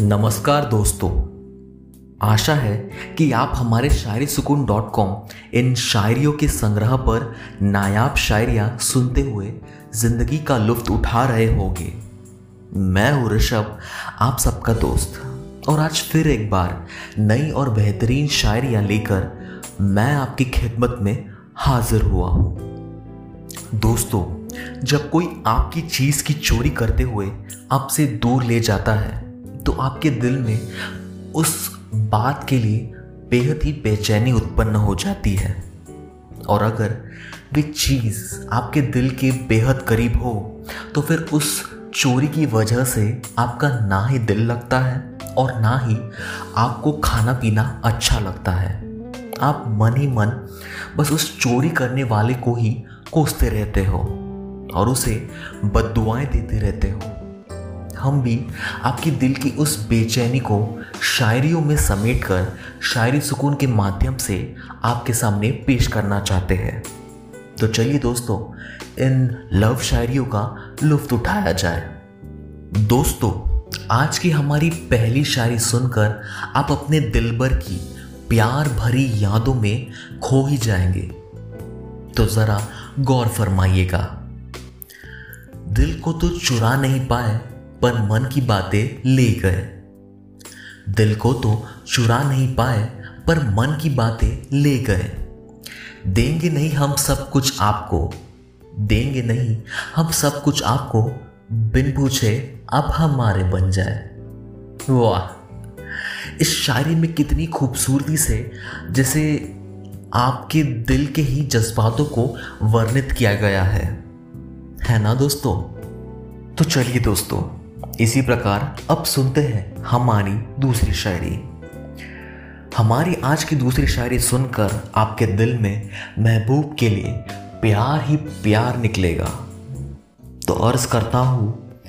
नमस्कार दोस्तों। आशा है कि आप हमारे शायरी सुकून डॉट कॉम इन शायरियों के संग्रह पर नायाब शायरियाँ सुनते हुए ज़िंदगी का लुफ्त उठा रहे होंगे। मैं हूँ ऋषभ, आप सबका दोस्त। और आज फिर एक बार नई और बेहतरीन शायरियाँ लेकर मैं आपकी खिदमत में हाजिर हुआ हूँ। दोस्तों, जब कोई आपकी चीज़ की चोरी करते हुए आपसे दूर ले जाता है आपके दिल में उस बात के लिए बेहद ही बेचैनी उत्पन्न हो जाती है। और अगर वे चीज़ आपके दिल के बेहद करीब हो तो फिर उस चोरी की वजह से आपका ना ही दिल लगता है और ना ही आपको खाना पीना अच्छा लगता है। आप मन ही मन बस उस चोरी करने वाले को ही कोसते रहते हो और उसे बदुआएँ देते रहते हो। हम भी आपकी दिल की उस बेचैनी को शायरियों में समेट कर शायरी सुकून के माध्यम से आपके सामने पेश करना चाहते हैं। तो चलिए दोस्तों, इन लव शायरियों का लुफ्त उठाया जाए। दोस्तों, आज की हमारी पहली शायरी सुनकर आप अपने दिल भर की प्यार भरी यादों में खो ही जाएँगे। तो जरा गौर फरमाइएगा। दिल को तो चुरा नहीं पाए पर मन की बातें ले गए। दिल को तो चुरा नहीं पाए, पर मन की बातें ले गए। देंगे नहीं हम सब कुछ आपको, देंगे नहीं हम सब कुछ आपको, बिन पूछे अब हमारे बन जाए। वाह! इस शायरी में कितनी खूबसूरती से जैसे आपके दिल के ही जज्बातों को वर्णित किया गया है। है ना दोस्तों? तो चलिए दोस्तों इसी प्रकार अब सुनते हैं हमारी दूसरी शायरी। हमारी आज की दूसरी शायरी सुनकर आपके दिल में महबूब के लिए प्यार ही प्यार निकलेगा। तो अर्ज़ करता हूँ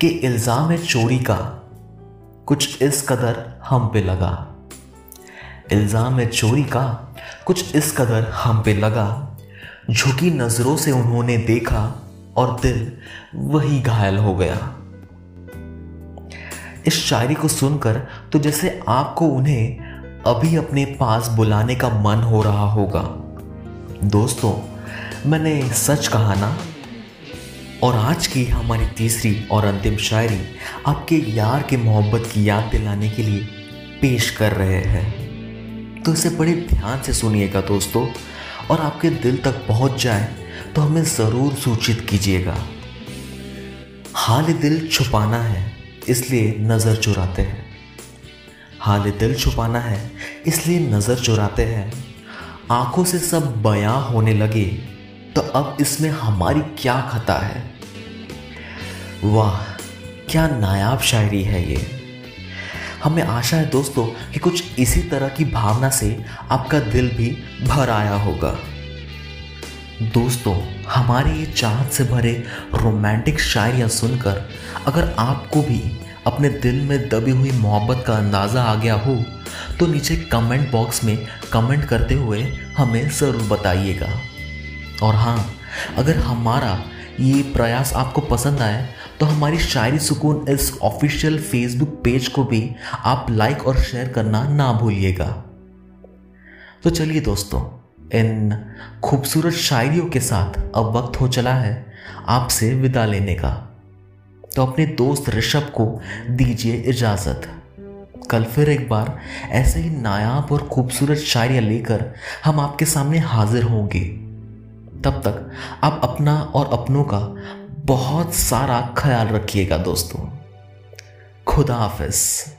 कि इल्ज़ाम है चोरी का कुछ इस कदर हम पे लगा। इल्ज़ाम है चोरी का कुछ इस कदर हम पे लगा। झुकी नज़रों से उन्होंने देखा और दिल वही घायल हो गया। इस शायरी को सुनकर तो जैसे आपको उन्हें अभी अपने पास बुलाने का मन हो रहा होगा। दोस्तों, मैंने सच कहा ना? और आज की हमारी तीसरी और अंतिम शायरी आपके यार के मोहब्बत की याद दिलाने के लिए पेश कर रहे हैं। तो इसे बड़े ध्यान से सुनिएगा दोस्तों, और आपके दिल तक पहुँच जाए तो हमें ज़रूर सूचित कीजिएगा। हाल दिल छुपाना है। इसलिए नज़र चुराते हैं। हाल दिल छुपाना है, इसलिए नज़र चुराते हैं। आँखों से सब बयां होने लगे तो अब इसमें हमारी क्या खता है? वाह, क्या नायाब शायरी है ये। हमें आशा है दोस्तों कि कुछ इसी तरह की भावना से आपका दिल भी भर आया होगा। दोस्तों, हमारे ये चाहत से भरे रोमांटिक शायरियाँ सुनकर अगर आपको भी अपने दिल में दबी हुई मोहब्बत का अंदाज़ा आ गया हो तो नीचे कमेंट बॉक्स में कमेंट करते हुए हमें ज़रूर बताइएगा। और हाँ अगर हमारा ये प्रयास आपको पसंद आए तो हमारी शायरी सुकून इस ऑफिशियल फेसबुक पेज को भी आप लाइक और शेयर करना ना भूलिएगा। तो चलिए दोस्तों इन खूबसूरत शायरियों के साथ अब वक्त हो चला है आपसे विदा लेने का। तो अपने दोस्त ऋषभ को दीजिए इजाज़त। कल फिर एक बार ऐसे ही नायाब और खूबसूरत शायरियाँ लेकर हम आपके सामने हाजिर होंगे। तब तक आप अपना और अपनों का बहुत सारा ख्याल रखिएगा दोस्तों। खुदा हाफिज़।